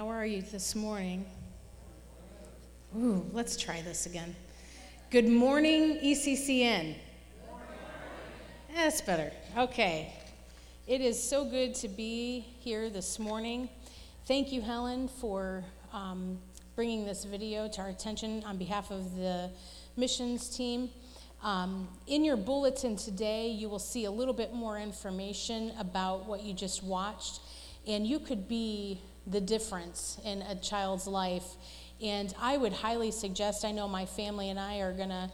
How are you this morning? Ooh, let's try this again. Good morning, ECCN. That's better. Okay. It is so good to be here this morning. Thank you, Helen, for um, bringing this video to our attention on behalf of the missions team. Um, in your bulletin today, you will see a little bit more information about what you just watched, and you could be the difference in a child's life. And I would highly suggest, I know my family and I are going to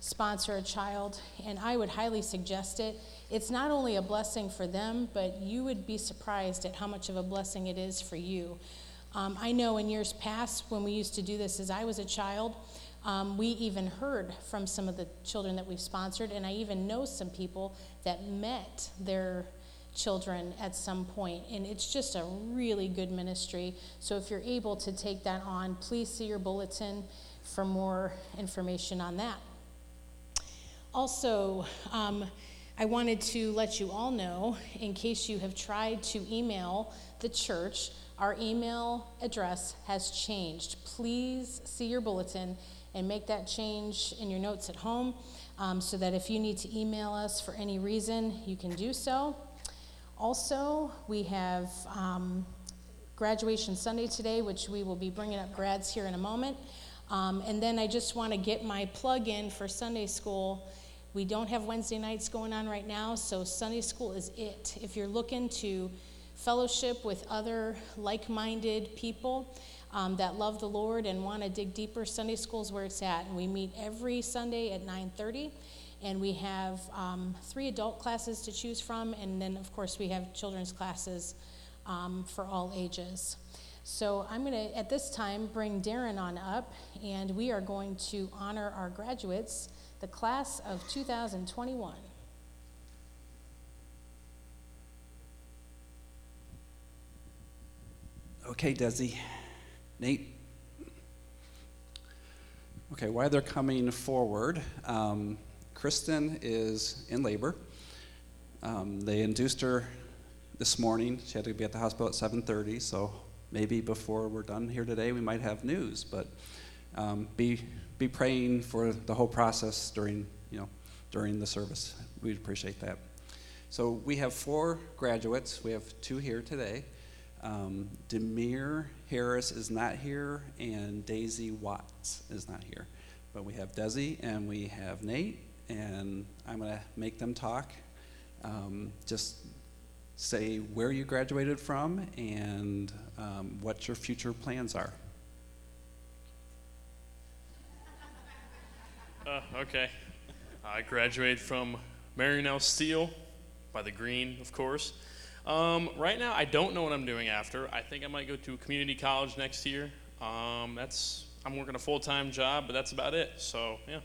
sponsor a child, and I would highly suggest it. It's not only a blessing for them, but you would be surprised at how much of a blessing it is for you. Um, I know in years past, when we used to do this as I was a child, um, we even heard from some of the children that we've sponsored, and I even know some people that met their children at some point, and it's just a really good ministry. So if you're able to take that on, please see your bulletin for more information on that. Also, um, I wanted to let you all know, in case you have tried to email the church, our email address has changed. Please see your bulletin and make that change in your notes at home um, so that if you need to email us for any reason, you can do so. Also, we have um, graduation Sunday today, which we will be bringing up grads here in a moment. Um, and then I just want to get my plug in for Sunday school. We don't have Wednesday nights going on right now, so Sunday school is it. If you're looking to fellowship with other like minded people um, that love the Lord and want to dig deeper, Sunday school is where it's at. And we meet every Sunday at 9:30 and we have um, three adult classes to choose from, and then, of course, we have children's classes um, for all ages. So I'm going to, at this time, bring Darren on up, and we are going to honor our graduates, the class of 2021. Okay, Desi. Nate. Okay, while they're coming forward, um, Kristen is in labor. Um, they induced her this morning. She had to be at the hospital at 7:30, so maybe before we're done here today, we might have news. But um, be be praying for the whole process during you know during the service. We'd appreciate that. So we have four graduates. We have two here today. Um, Demir Harris is not here, and Daisy Watts is not here. But we have Desi and we have Nate, and I'm going to make them talk. Um, just say where you graduated from and um, what your future plans are. Uh, okay. I graduated from Marion L. Steele by the Green, of course. Um, right now, I don't know what I'm doing after. I think I might go to community college next year. Um, that's I'm working a full-time job, but that's about it. So yeah.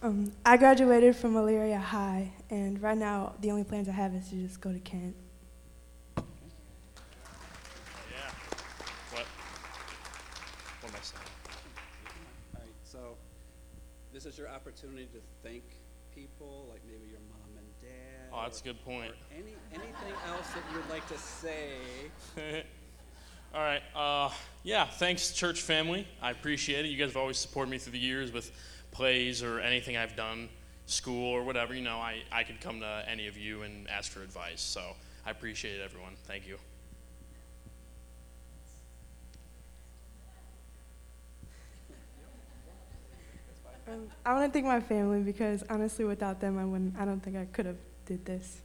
Um, I graduated from Elyria High, and right now the only plans I have is to just go to Kent. Yeah. What? What am I saying? All right, so this is your opportunity to thank people, like maybe your mom and dad. Oh, that's a good point. or Any, anything else that you would like to say? All right. Uh, yeah, thanks, church family. I appreciate it. You guys have always supported me through the years with plays or anything I've done, school or whatever. You know, I, I could come to any of you and ask for advice. So I appreciate it, everyone. Thank you. Um, I want to thank my family because honestly, without them, I wouldn't. I don't think I could have did this.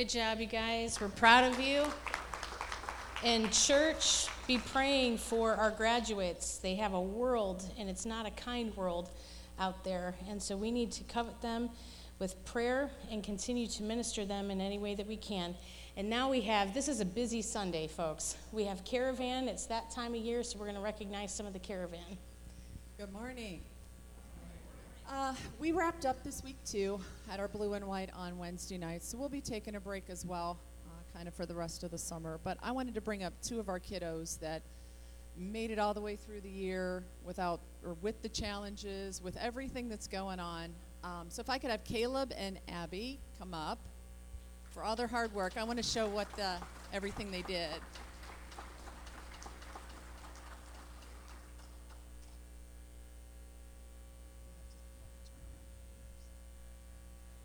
Good job, you guys. We're proud of you. And church, be praying for our graduates. They have a world, and it's not a kind world out there. And so we need to covet them with prayer and continue to minister them in any way that we can. And now we have this is a busy Sunday, folks. We have caravan. It's that time of year, so we're going to recognize some of the caravan. Good morning. Uh, we wrapped up this week too at our blue and white on Wednesday night, so we'll be taking a break as well kind of for the rest of the summer. But I wanted to bring up two of our kiddos that made it all the way through the year without or with the challenges, with everything that's going on. Um, so if I could have Caleb and Abby come up for all their hard work, I want to show what uh, everything they did.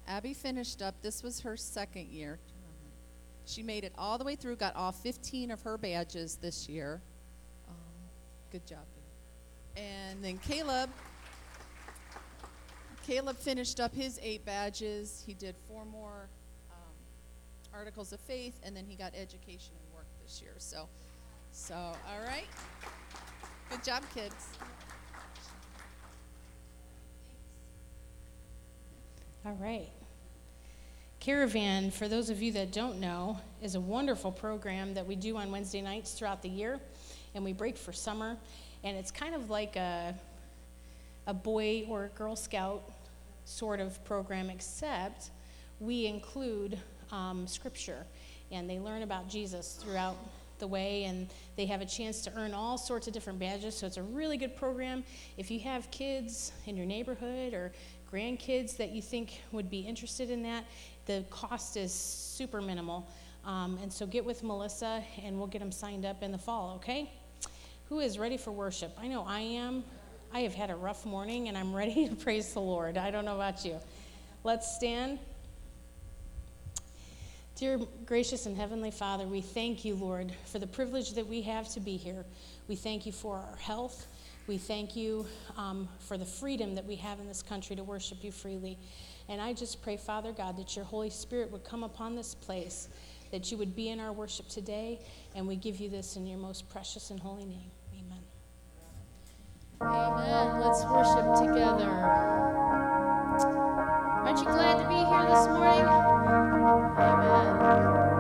Abby finished up. This was her second year. She made it all the way through, got all 15 of her badges this year. Um, good job. And then Caleb, Caleb finished up his eight badges. He did four more um, articles of faith, and then he got education and work this year. So, so all right. Good job, kids. All right. Caravan, for those of you that don't know, is a wonderful program that we do on Wednesday nights throughout the year, and we break for summer. And it's kind of like a, a boy or Girl Scout sort of program, except we include um, scripture, and they learn about Jesus throughout the way, and they have a chance to earn all sorts of different badges. So it's a really good program. If you have kids in your neighborhood or grandkids that you think would be interested in that, the cost is super minimal. Um, and so get with Melissa, and we'll get them signed up in the fall, okay? Who is ready for worship? I know I am. I have had a rough morning, and I'm ready to praise the Lord. I don't know about you. Let's stand. Dear gracious and heavenly Father, we thank you, Lord, for the privilege that we have to be here. We thank you for our health. We thank you um, for the freedom that we have in this country to worship you freely. And I just pray, Father God, that your Holy Spirit would come upon this place, that you would be in our worship today, and we give you this in your most precious and holy name. Amen. Amen. Let's worship together. Aren't you glad to be here this morning? Amen.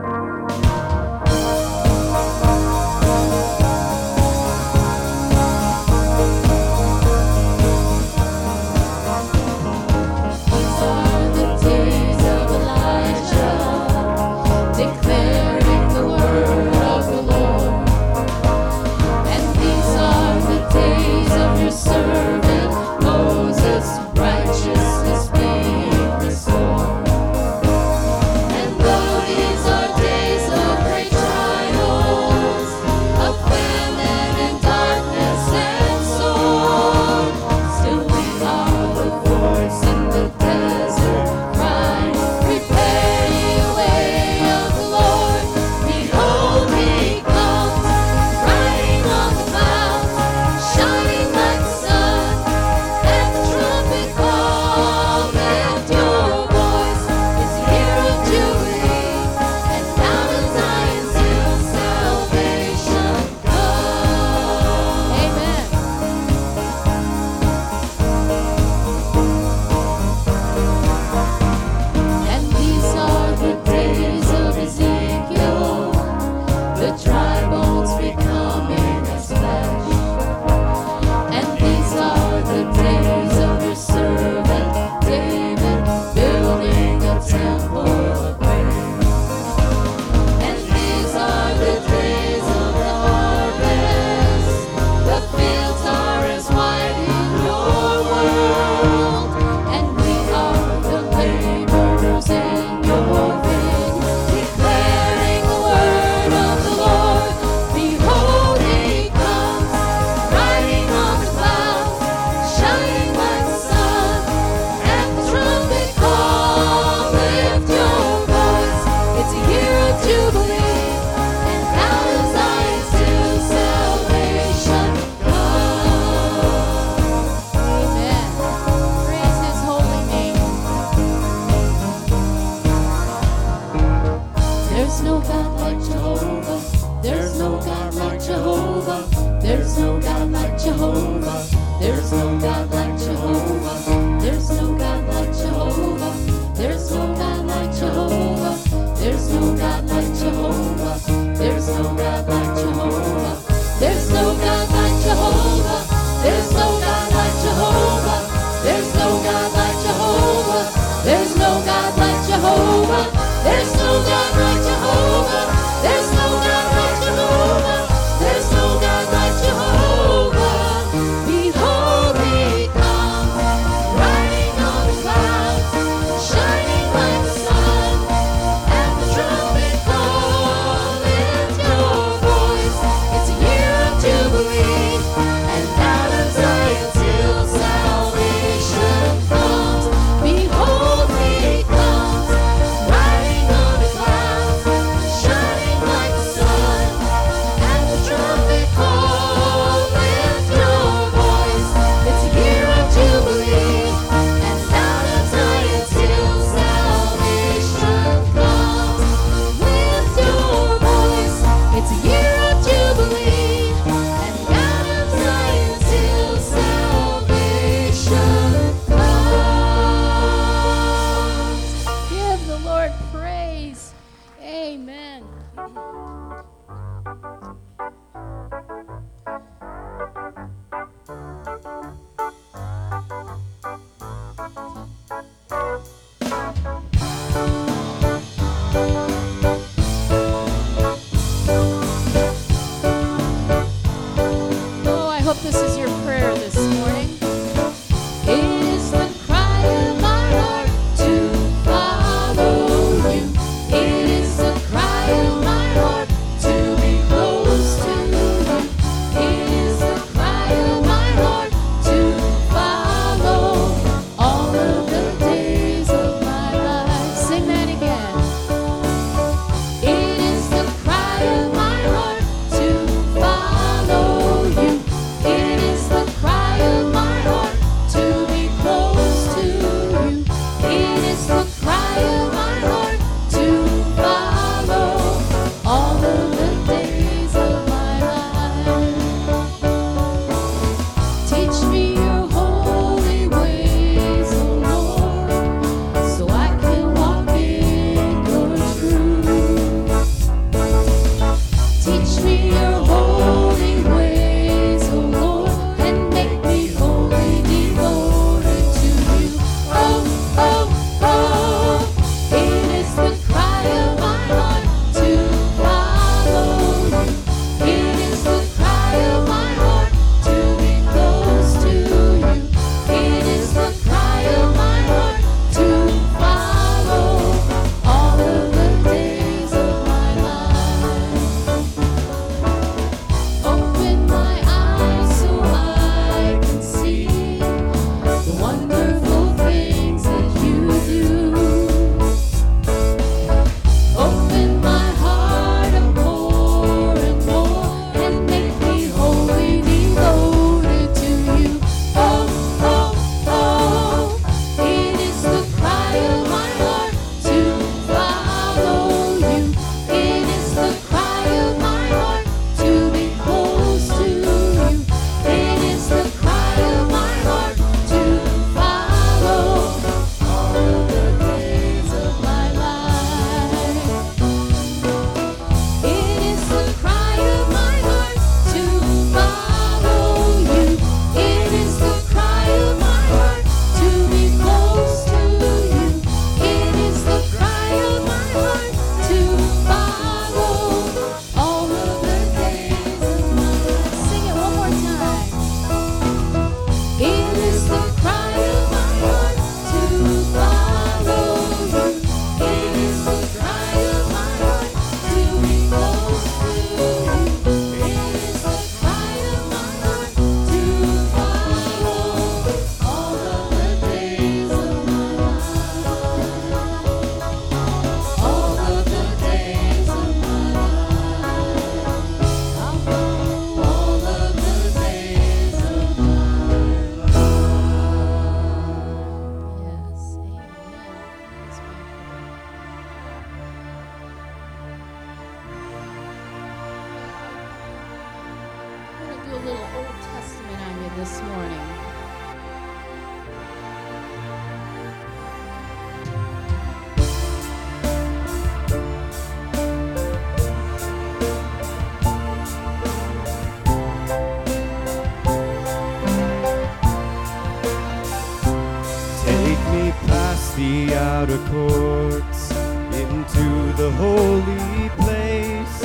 holy place,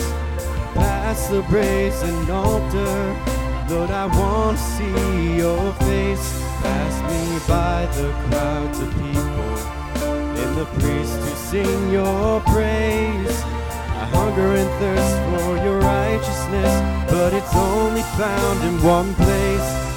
past the brazen altar. Lord, I want to see your face. Pass me by the crowds of people and the priests who sing your praise. I hunger and thirst for your righteousness, but it's only found in one place.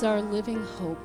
is our living hope.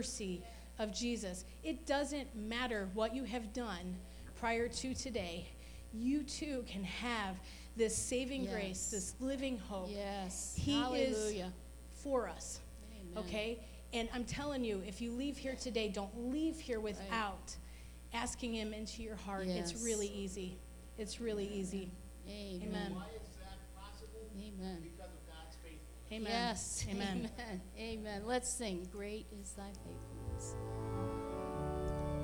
mercy of Jesus. It doesn't matter what you have done prior to today, you too can have this saving yes. grace, this living hope. Yes. He Hallelujah. is for us. Amen. Okay? And I'm telling you, if you leave here today, don't leave here without right. asking Him into your heart. Yes. It's really easy. It's really Amen. easy. Amen. Amen. Amen. Amen. Yes. Amen. Amen. Amen. Let's sing. Great is thy faithfulness.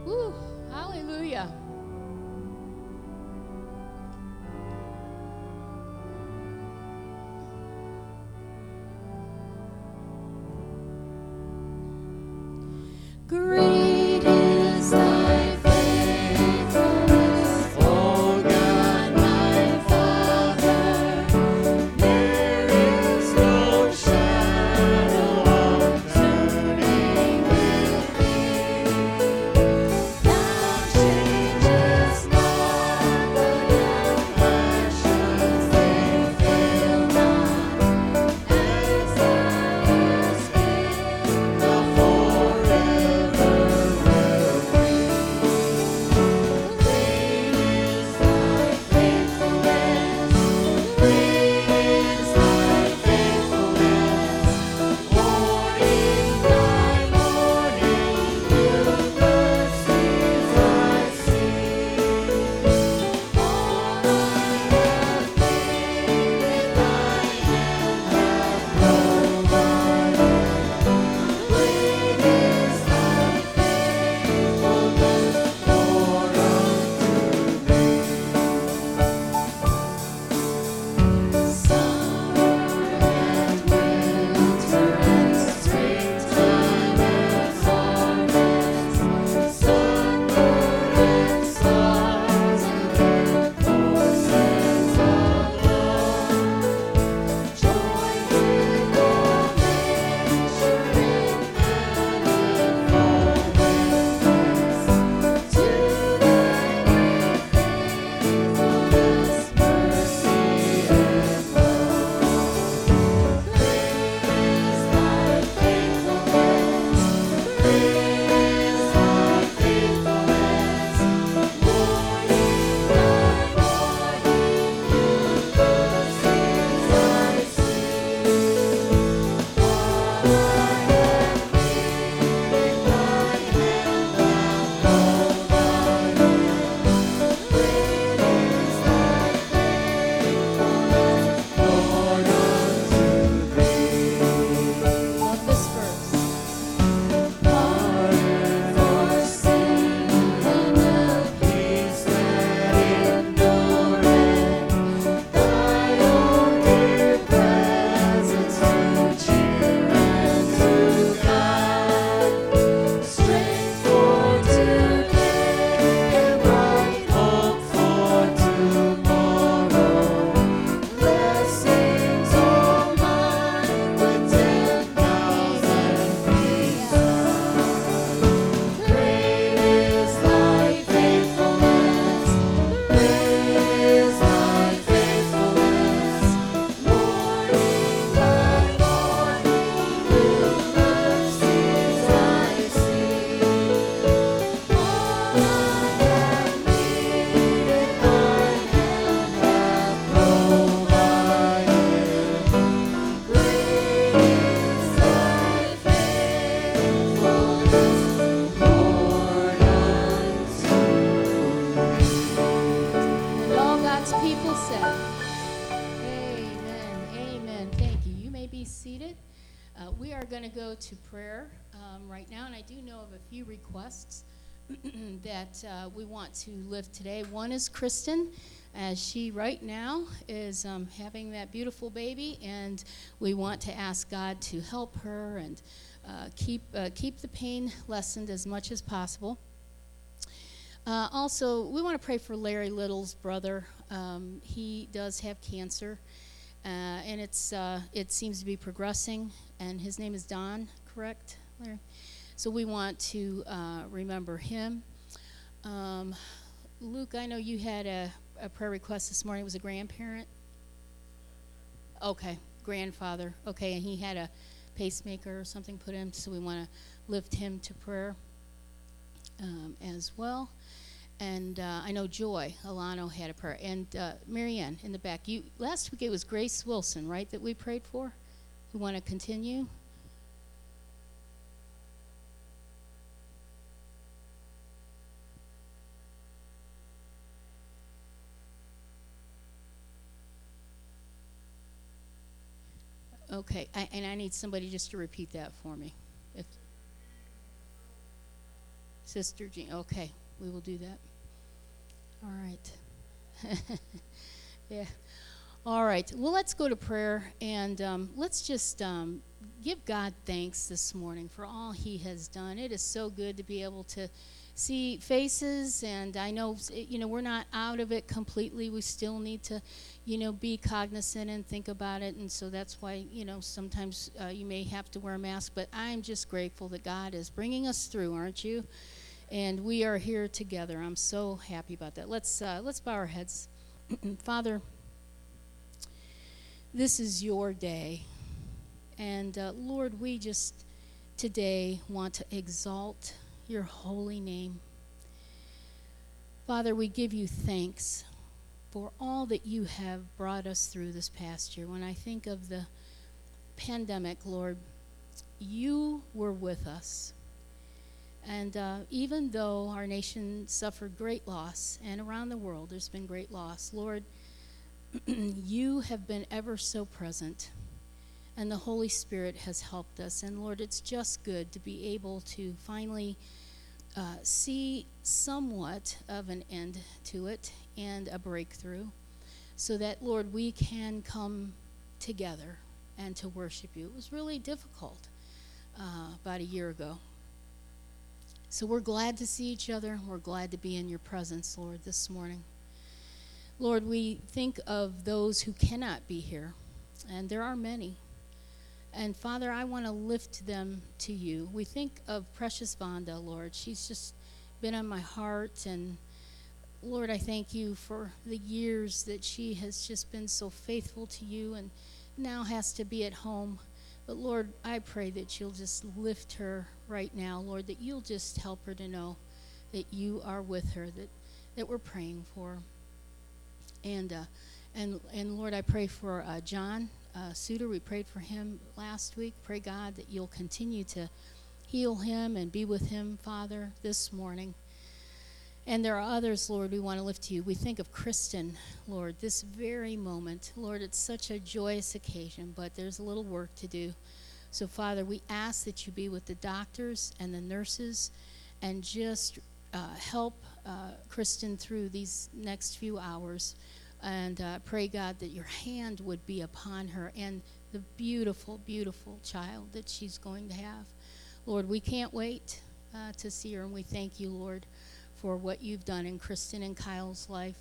Woo. Hallelujah. Great. To prayer um, right now, and I do know of a few requests that uh, we want to lift today. One is Kristen, as she right now is um, having that beautiful baby, and we want to ask God to help her and uh, keep uh, keep the pain lessened as much as possible. Uh, also, we want to pray for Larry Little's brother. Um, he does have cancer, uh, and it's uh, it seems to be progressing. And his name is Don, correct, Larry? So we want to uh, remember him. Um, Luke, I know you had a, a prayer request this morning. It was a grandparent. Okay, grandfather. Okay, and he had a pacemaker or something put in, so we want to lift him to prayer um, as well. And uh, I know Joy Alano had a prayer, and uh, Marianne in the back. You last week it was Grace Wilson, right, that we prayed for. We want to continue. Okay, I, and I need somebody just to repeat that for me. If Sister Jean, okay, we will do that. All right. yeah. All right. Well, let's go to prayer and um, let's just um, give God thanks this morning for all He has done. It is so good to be able to see faces, and I know you know we're not out of it completely. We still need to, you know, be cognizant and think about it, and so that's why you know sometimes uh, you may have to wear a mask. But I'm just grateful that God is bringing us through, aren't you? And we are here together. I'm so happy about that. Let's uh, let's bow our heads, Father. This is your day, and uh, Lord, we just today want to exalt your holy name. Father, we give you thanks for all that you have brought us through this past year. When I think of the pandemic, Lord, you were with us. And uh, even though our nation suffered great loss, and around the world there's been great loss, Lord, you have been ever so present and the Holy Spirit has helped us. And Lord, it's just good to be able to finally uh, see somewhat of an end to it and a breakthrough so that, Lord, we can come together and to worship you. It was really difficult uh, about a year ago. So we're glad to see each other. We're glad to be in your presence, Lord, this morning. Lord, we think of those who cannot be here, and there are many. And Father, I want to lift them to you. We think of precious Vonda, Lord. She's just been on my heart. And Lord, I thank you for the years that she has just been so faithful to you and now has to be at home. But Lord, I pray that you'll just lift her right now, Lord, that you'll just help her to know that you are with her, that, that we're praying for. And, uh, and, and Lord, I pray for uh, John uh, Suter. We prayed for him last week. Pray, God, that you'll continue to heal him and be with him, Father, this morning. And there are others, Lord, we want to lift to you. We think of Kristen, Lord, this very moment. Lord, it's such a joyous occasion, but there's a little work to do. So, Father, we ask that you be with the doctors and the nurses and just uh, help uh, Kristen through these next few hours. And uh, pray, God, that your hand would be upon her and the beautiful, beautiful child that she's going to have. Lord, we can't wait uh, to see her, and we thank you, Lord, for what you've done in Kristen and Kyle's life.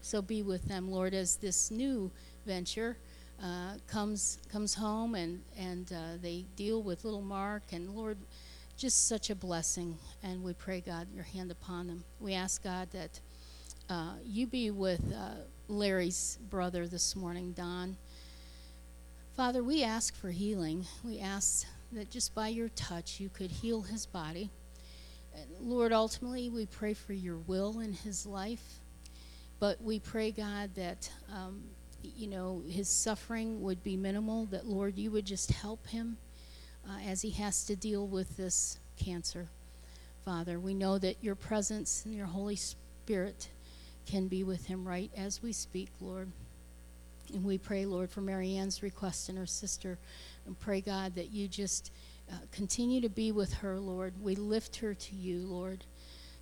So be with them, Lord, as this new venture uh, comes comes home and and uh, they deal with little Mark and Lord, just such a blessing. And we pray, God, your hand upon them. We ask God that uh, you be with uh, Larry's brother this morning, Don. Father, we ask for healing. We ask that just by your touch you could heal his body. Lord, ultimately, we pray for your will in his life. But we pray, God, that, um, you know, his suffering would be minimal, that, Lord, you would just help him uh, as he has to deal with this cancer. Father, we know that your presence and your Holy Spirit can be with him right as we speak, Lord. And we pray, Lord, for Mary Ann's request and her sister. And pray, God, that you just uh, continue to be with her, Lord. We lift her to you, Lord.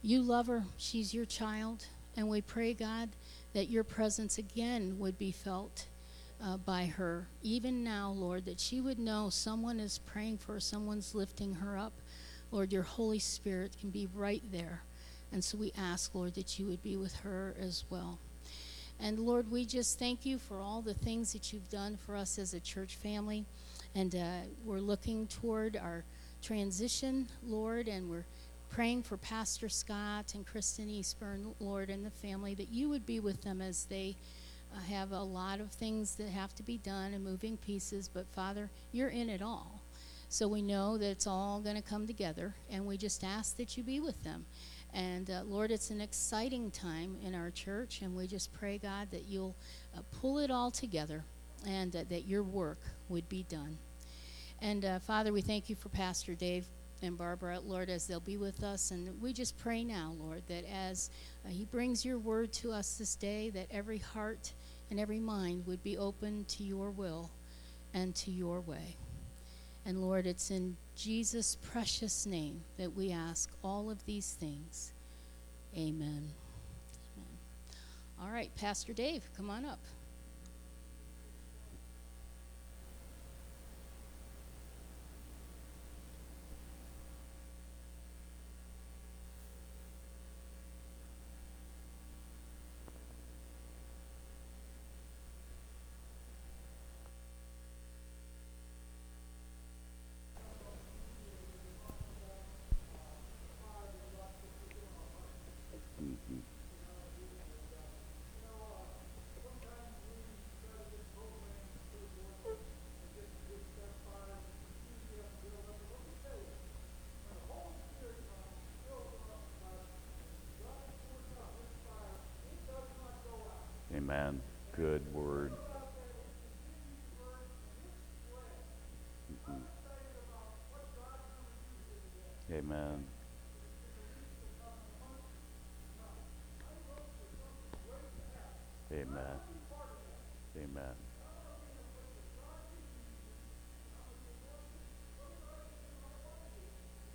You love her, she's your child. And we pray, God, that your presence again would be felt uh, by her, even now, Lord, that she would know someone is praying for her, someone's lifting her up. Lord, your Holy Spirit can be right there. And so we ask, Lord, that you would be with her as well. And Lord, we just thank you for all the things that you've done for us as a church family. And uh, we're looking toward our transition, Lord, and we're praying for Pastor Scott and Kristen Eastburn, Lord, and the family, that you would be with them as they uh, have a lot of things that have to be done and moving pieces. But Father, you're in it all. So we know that it's all going to come together, and we just ask that you be with them. And uh, Lord, it's an exciting time in our church, and we just pray, God, that you'll uh, pull it all together and uh, that your work would be done. And uh, Father, we thank you for Pastor Dave and Barbara, Lord, as they'll be with us. And we just pray now, Lord, that as uh, he brings your word to us this day, that every heart and every mind would be open to your will and to your way. And Lord, it's in Jesus' precious name that we ask all of these things. Amen. Amen. All right, Pastor Dave, come on up. Amen. Good word. Mhm. Amen. Amen. Amen.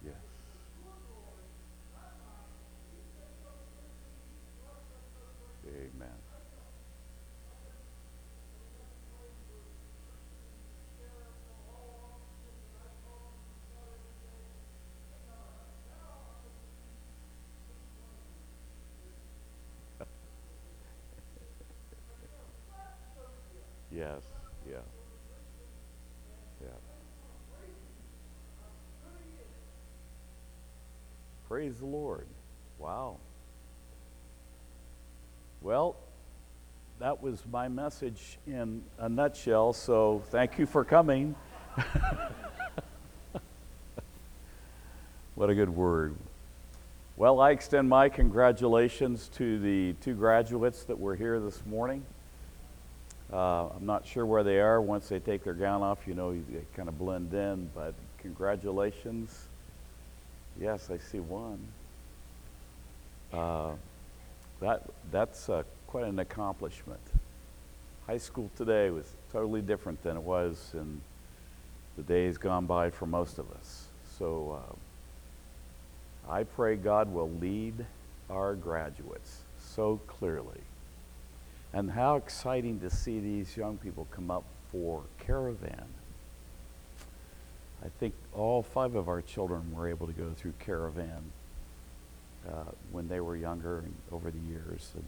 Yes. Amen. Yes, yeah. Yeah. Praise the Lord. Wow. Well, that was my message in a nutshell, so thank you for coming. what a good word. Well, I extend my congratulations to the two graduates that were here this morning. Uh, I'm not sure where they are. Once they take their gown off, you know, they kind of blend in, but congratulations. Yes, I see one. Uh, that, that's uh, quite an accomplishment. High school today was totally different than it was in the days gone by for most of us. So uh, I pray God will lead our graduates so clearly. And how exciting to see these young people come up for Caravan. I think all five of our children were able to go through Caravan uh, when they were younger and over the years. And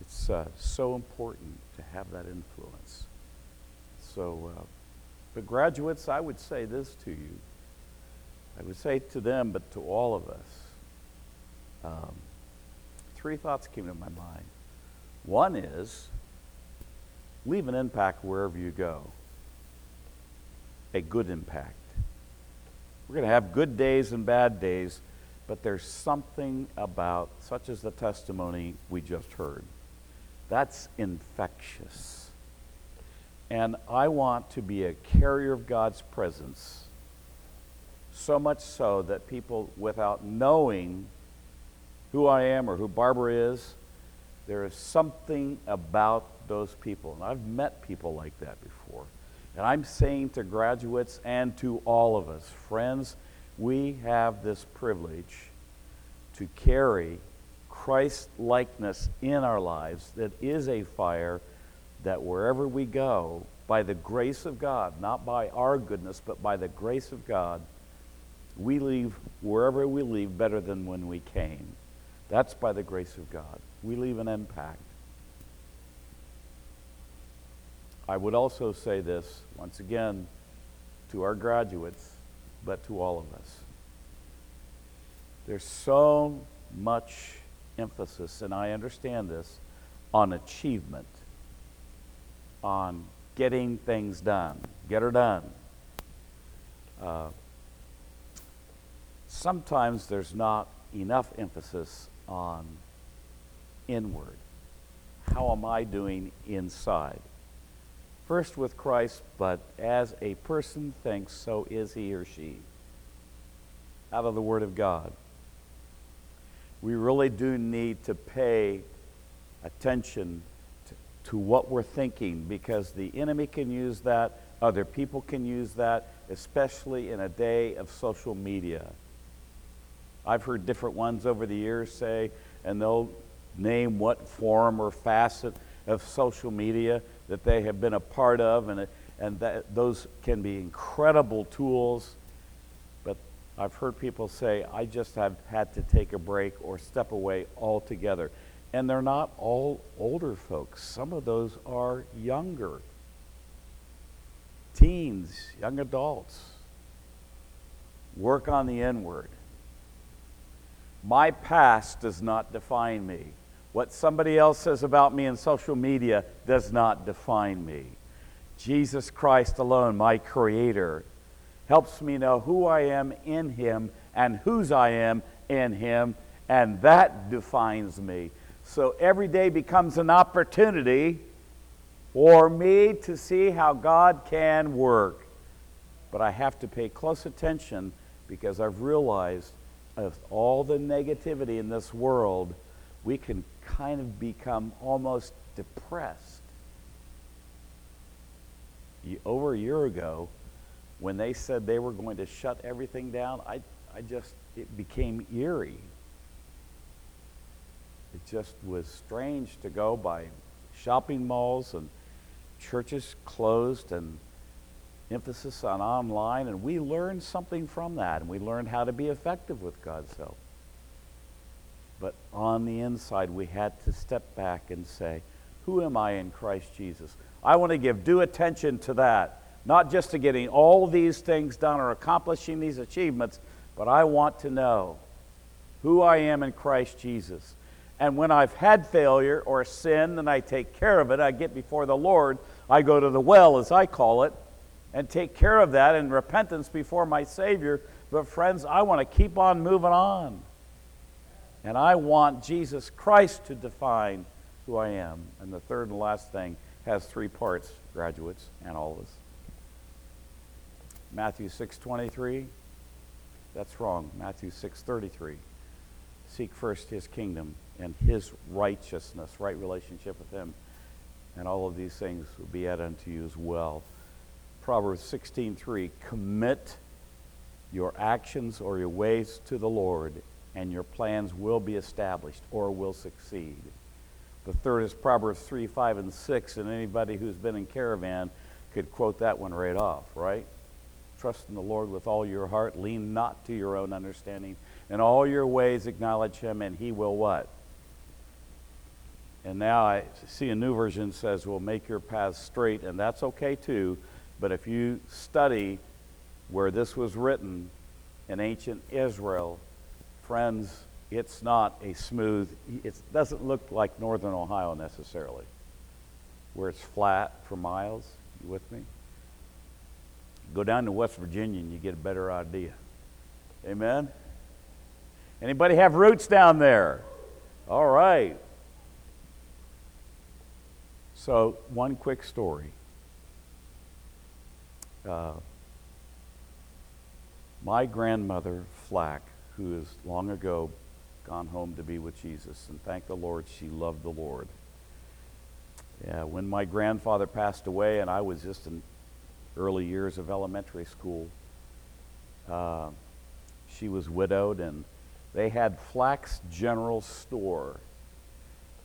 it's uh, so important to have that influence. So, uh, but graduates, I would say this to you. I would say to them, but to all of us. Um, three thoughts came to my mind. One is leave an impact wherever you go, a good impact. We're going to have good days and bad days, but there's something about, such as the testimony we just heard, that's infectious. And I want to be a carrier of God's presence, so much so that people, without knowing who I am or who Barbara is, there is something about those people. And I've met people like that before. And I'm saying to graduates and to all of us, friends, we have this privilege to carry Christ likeness in our lives that is a fire that wherever we go, by the grace of God, not by our goodness, but by the grace of God, we leave wherever we leave better than when we came. That's by the grace of God. We leave an impact. I would also say this, once again, to our graduates, but to all of us. There's so much emphasis, and I understand this, on achievement, on getting things done. Get her done. Uh, sometimes there's not enough emphasis on inward. How am I doing inside? First with Christ, but as a person thinks, so is he or she. Out of the Word of God. We really do need to pay attention to, to what we're thinking because the enemy can use that, other people can use that, especially in a day of social media. I've heard different ones over the years say, and they'll name what form or facet of social media that they have been a part of, and, and that, those can be incredible tools. But I've heard people say, I just have had to take a break or step away altogether. And they're not all older folks, some of those are younger teens, young adults. Work on the inward. My past does not define me. What somebody else says about me in social media does not define me. Jesus Christ alone, my Creator, helps me know who I am in Him and whose I am in Him, and that defines me. So every day becomes an opportunity for me to see how God can work. But I have to pay close attention because I've realized of all the negativity in this world, we can kind of become almost depressed. Over a year ago, when they said they were going to shut everything down, I, I just, it became eerie. It just was strange to go by shopping malls and churches closed and emphasis on online, and we learned something from that, and we learned how to be effective with God's help. But on the inside, we had to step back and say, Who am I in Christ Jesus? I want to give due attention to that, not just to getting all these things done or accomplishing these achievements, but I want to know who I am in Christ Jesus. And when I've had failure or sin and I take care of it, I get before the Lord, I go to the well, as I call it, and take care of that in repentance before my Savior. But, friends, I want to keep on moving on. And I want Jesus Christ to define who I am. And the third and last thing has three parts, graduates and all of us. Matthew 6:23. That's wrong. Matthew 6:33. Seek first his kingdom and his righteousness, right relationship with him, and all of these things will be added unto you as well. Proverbs 16:3 commit your actions or your ways to the Lord and your plans will be established or will succeed. The third is Proverbs 3, 5, and 6, and anybody who's been in caravan could quote that one right off, right? Trust in the Lord with all your heart, lean not to your own understanding. In all your ways acknowledge him, and he will what? And now I see a new version says, will make your paths straight, and that's okay too. But if you study where this was written in ancient Israel, friends, it's not a smooth, it doesn't look like northern Ohio necessarily, where it's flat for miles. You with me? Go down to West Virginia and you get a better idea. Amen? Anybody have roots down there? All right. So, one quick story. Uh, my grandmother, Flack, who has long ago gone home to be with Jesus, and thank the Lord she loved the Lord. Yeah, when my grandfather passed away, and I was just in early years of elementary school, uh, she was widowed, and they had Flack's General Store,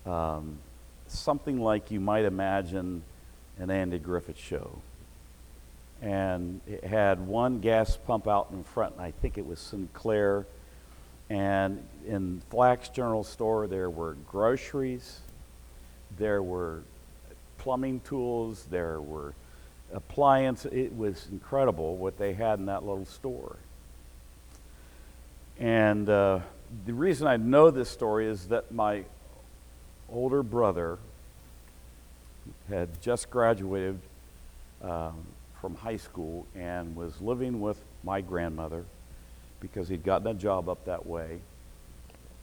um, something like you might imagine an Andy Griffith show. And it had one gas pump out in front, and I think it was Sinclair. And in Flack's General Store, there were groceries, there were plumbing tools, there were appliances. It was incredible what they had in that little store. And uh, the reason I know this story is that my older brother had just graduated um, from high school and was living with my grandmother because he'd gotten a job up that way.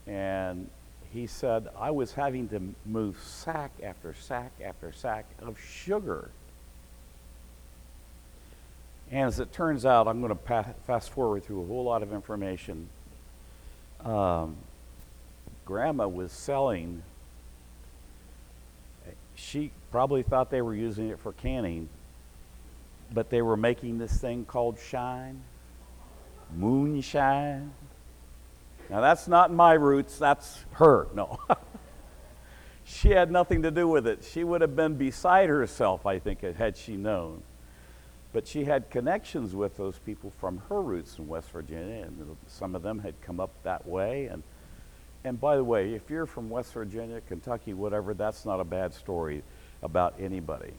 And he said, I was having to move sack after sack after sack of sugar. And as it turns out, I'm going to fast forward through a whole lot of information. Um, Grandma was selling, she probably thought they were using it for canning, but they were making this thing called shine, moonshine. Now, that's not my roots, that's her. No. she had nothing to do with it. She would have been beside herself, I think, had she known. But she had connections with those people from her roots in West Virginia, and some of them had come up that way. And, and by the way, if you're from West Virginia, Kentucky, whatever, that's not a bad story about anybody.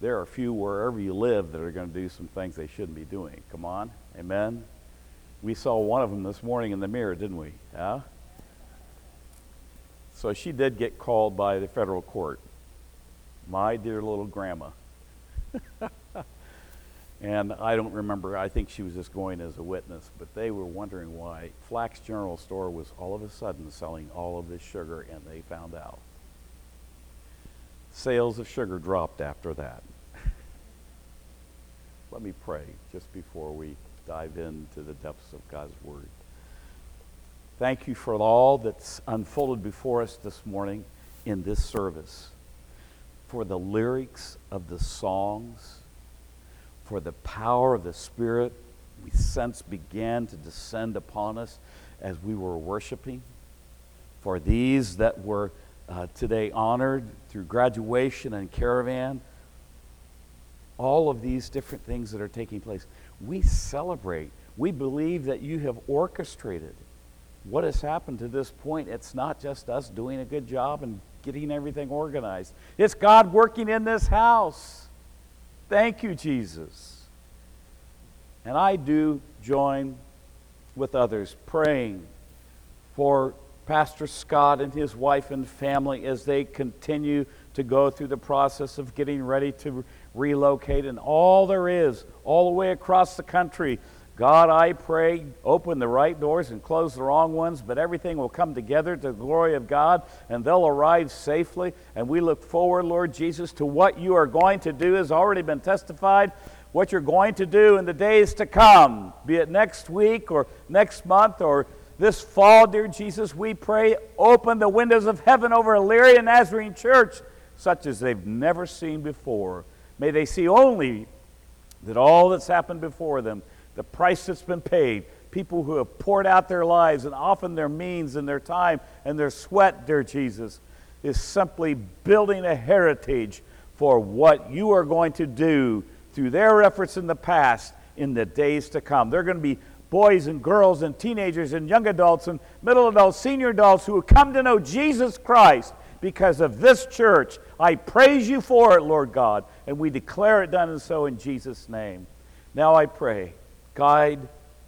There are a few wherever you live that are going to do some things they shouldn't be doing. Come on, amen? We saw one of them this morning in the mirror, didn't we? Yeah? So she did get called by the federal court. My dear little grandma. and I don't remember, I think she was just going as a witness, but they were wondering why Flack's General Store was all of a sudden selling all of this sugar, and they found out. Sales of sugar dropped after that. Let me pray just before we dive into the depths of God's Word. Thank you for all that's unfolded before us this morning in this service, for the lyrics of the songs, for the power of the Spirit we sense began to descend upon us as we were worshiping, for these that were uh, today honored through graduation and caravan, all of these different things that are taking place. We celebrate. We believe that you have orchestrated what has happened to this point. It's not just us doing a good job and getting everything organized, it's God working in this house. Thank you, Jesus. And I do join with others praying for Pastor Scott and his wife and family as they continue to go through the process of getting ready to relocate and all there is, all the way across the country. God, I pray, open the right doors and close the wrong ones, but everything will come together to the glory of God and they'll arrive safely. And we look forward, Lord Jesus, to what you are going to do has already been testified. What you're going to do in the days to come, be it next week or next month or this fall, dear Jesus, we pray, open the windows of heaven over Elyria Nazarene Church, such as they've never seen before. May they see only that all that's happened before them, the price that's been paid, people who have poured out their lives and often their means and their time and their sweat, dear Jesus, is simply building a heritage for what you are going to do through their efforts in the past in the days to come. They're going to be boys and girls and teenagers and young adults and middle adults, senior adults who come to know Jesus Christ because of this church. I praise you for it, Lord God, and we declare it done and so in Jesus' name. Now I pray, guide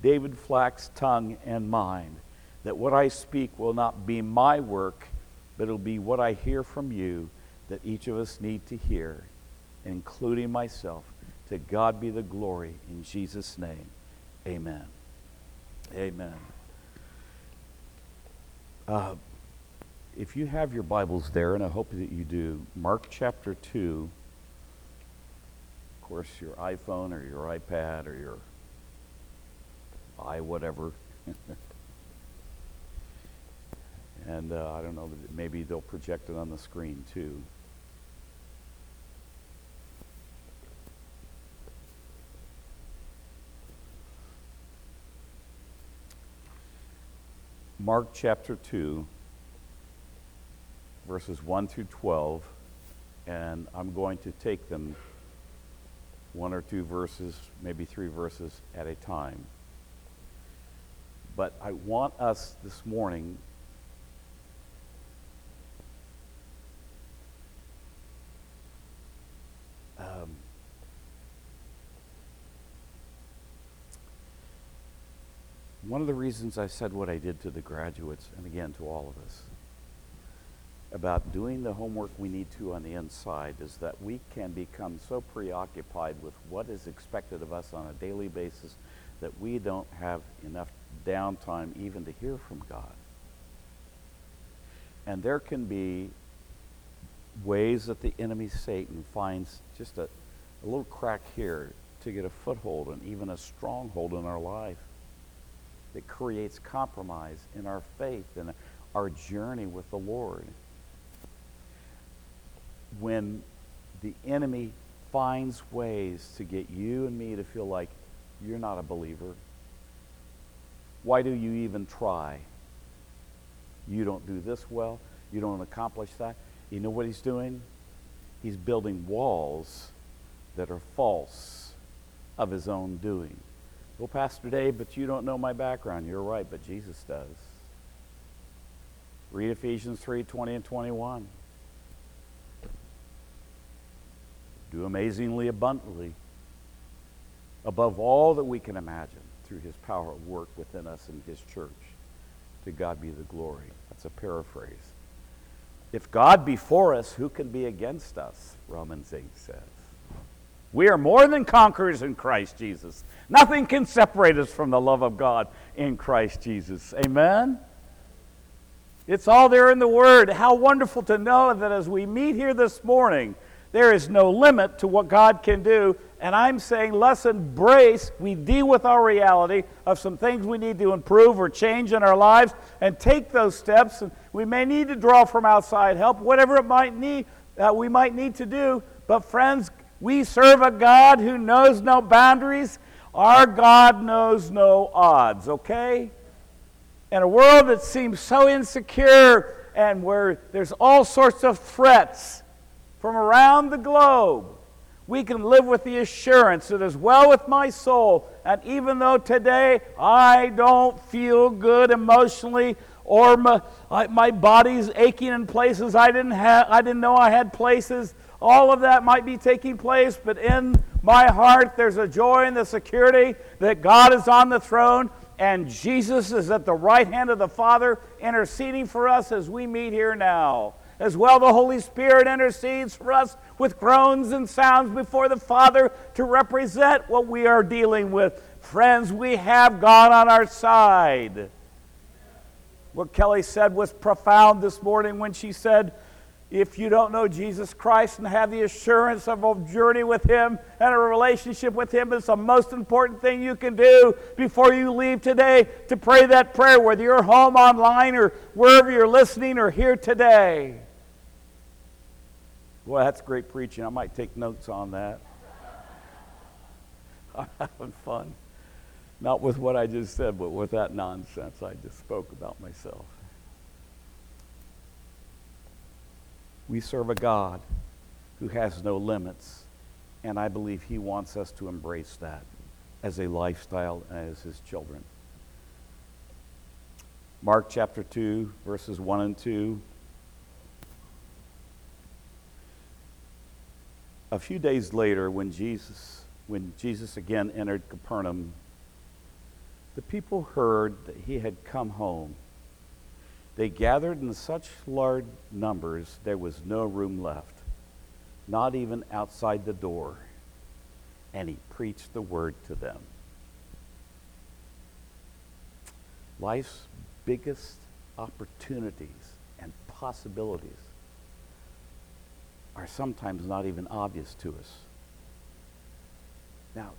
David Flack's tongue and mind, that what I speak will not be my work, but it'll be what I hear from you that each of us need to hear, including myself. To God be the glory in Jesus' name. Amen. Amen. Uh, if you have your Bibles there, and I hope that you do, Mark chapter 2, of course, your iPhone or your iPad or your i whatever. and uh, I don't know, maybe they'll project it on the screen too. Mark chapter 2 verses 1 through 12, and I'm going to take them one or two verses, maybe three verses at a time. But I want us this morning um, one of the reasons I said what I did to the graduates, and again to all of us, about doing the homework we need to on the inside is that we can become so preoccupied with what is expected of us on a daily basis that we don't have enough downtime even to hear from God. And there can be ways that the enemy Satan finds just a, a little crack here to get a foothold and even a stronghold in our life that creates compromise in our faith and our journey with the Lord. When the enemy finds ways to get you and me to feel like you're not a believer, why do you even try? You don't do this well, you don't accomplish that. You know what he's doing? He's building walls that are false of his own doing. Well, Pastor Dave, but you don't know my background. You're right, but Jesus does. Read Ephesians 3 20 and 21. Do amazingly abundantly above all that we can imagine through his power at work within us and his church. To God be the glory. That's a paraphrase. If God be for us, who can be against us? Romans 8 says. We are more than conquerors in Christ Jesus. Nothing can separate us from the love of God in Christ Jesus. Amen? It's all there in the Word. How wonderful to know that as we meet here this morning, there is no limit to what God can do. And I'm saying let's embrace, we deal with our reality of some things we need to improve or change in our lives and take those steps. And we may need to draw from outside help, whatever it might need, uh, we might need to do. But friends, we serve a God who knows no boundaries. Our God knows no odds, okay? In a world that seems so insecure and where there's all sorts of threats from around the globe, we can live with the assurance that is well with my soul. And even though today I don't feel good emotionally or my, my body's aching in places I didn't, have, I didn't know I had places, all of that might be taking place, but in my heart there's a joy and the security that God is on the throne and Jesus is at the right hand of the Father interceding for us as we meet here now. As well, the Holy Spirit intercedes for us with groans and sounds before the Father to represent what we are dealing with. Friends, we have God on our side. What Kelly said was profound this morning when she said, if you don't know Jesus Christ and have the assurance of a journey with Him and a relationship with Him, it's the most important thing you can do before you leave today to pray that prayer, whether you're home, online, or wherever you're listening or here today. Boy, that's great preaching. I might take notes on that. I'm having fun. Not with what I just said, but with that nonsense I just spoke about myself. We serve a God who has no limits, and I believe He wants us to embrace that as a lifestyle and as His children. Mark chapter 2, verses 1 and 2. A few days later, when Jesus, when Jesus again entered Capernaum, the people heard that he had come home. They gathered in such large numbers there was no room left, not even outside the door. And he preached the word to them. Life's biggest opportunities and possibilities are sometimes not even obvious to us. Now,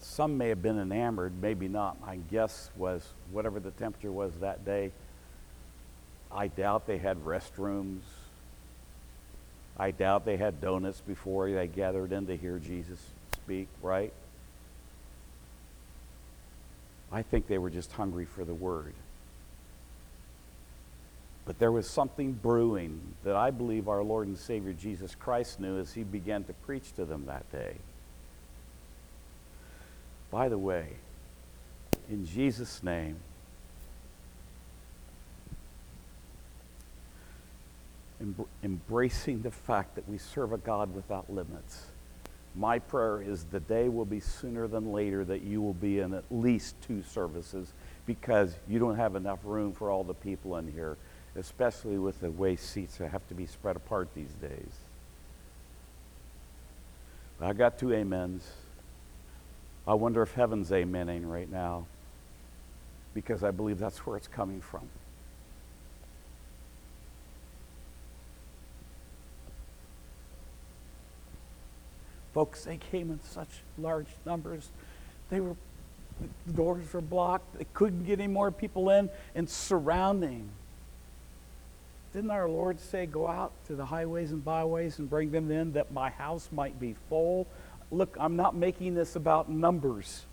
some may have been enamored, maybe not. My guess was whatever the temperature was that day, I doubt they had restrooms. I doubt they had donuts before they gathered in to hear Jesus speak, right? I think they were just hungry for the word. But there was something brewing that I believe our Lord and Savior Jesus Christ knew as he began to preach to them that day. By the way, in Jesus' name, embr- embracing the fact that we serve a God without limits. My prayer is the day will be sooner than later that you will be in at least two services because you don't have enough room for all the people in here, especially with the way seats have to be spread apart these days. I got two amens. I wonder if heaven's amening right now because I believe that's where it's coming from. Folks, they came in such large numbers. They were, the doors were blocked. They couldn't get any more people in and surrounding. Didn't our Lord say, Go out to the highways and byways and bring them in that my house might be full? Look, I'm not making this about numbers.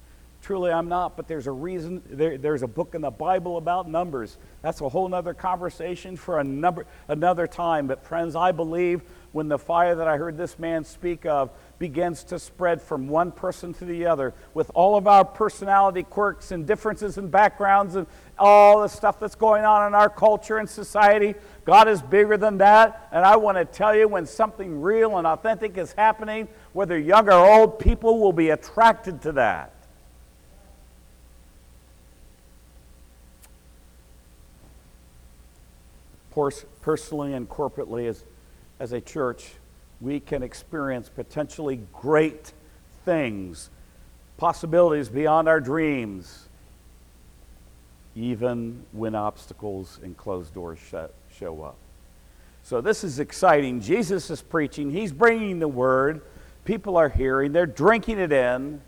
Truly, I'm not, but there's a reason. There, there's a book in the Bible about numbers. That's a whole other conversation for a number, another time. But, friends, I believe when the fire that I heard this man speak of begins to spread from one person to the other, with all of our personality quirks and differences and backgrounds and all the stuff that's going on in our culture and society, God is bigger than that. And I want to tell you when something real and authentic is happening, whether young or old, people will be attracted to that. Personally and corporately as, as a church, we can experience potentially great things, possibilities beyond our dreams, even when obstacles and closed doors sh- show up. So, this is exciting. Jesus is preaching, He's bringing the word. People are hearing, they're drinking it in,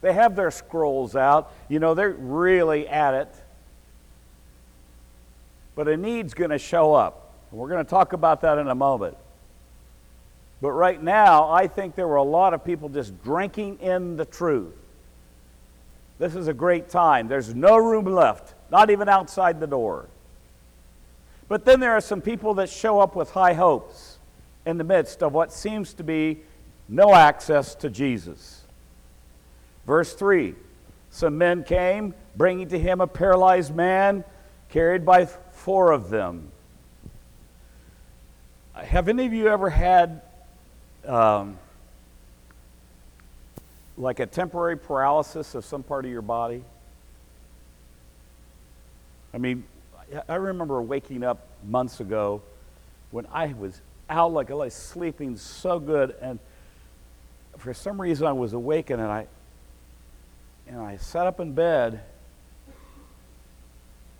they have their scrolls out. You know, they're really at it but a need's going to show up. And we're going to talk about that in a moment. But right now, I think there were a lot of people just drinking in the truth. This is a great time. There's no room left, not even outside the door. But then there are some people that show up with high hopes in the midst of what seems to be no access to Jesus. Verse 3 Some men came, bringing to him a paralyzed man carried by four of them. Have any of you ever had um, like a temporary paralysis of some part of your body? I mean, I remember waking up months ago when I was out like I was sleeping so good, and for some reason I was awakened and I and I sat up in bed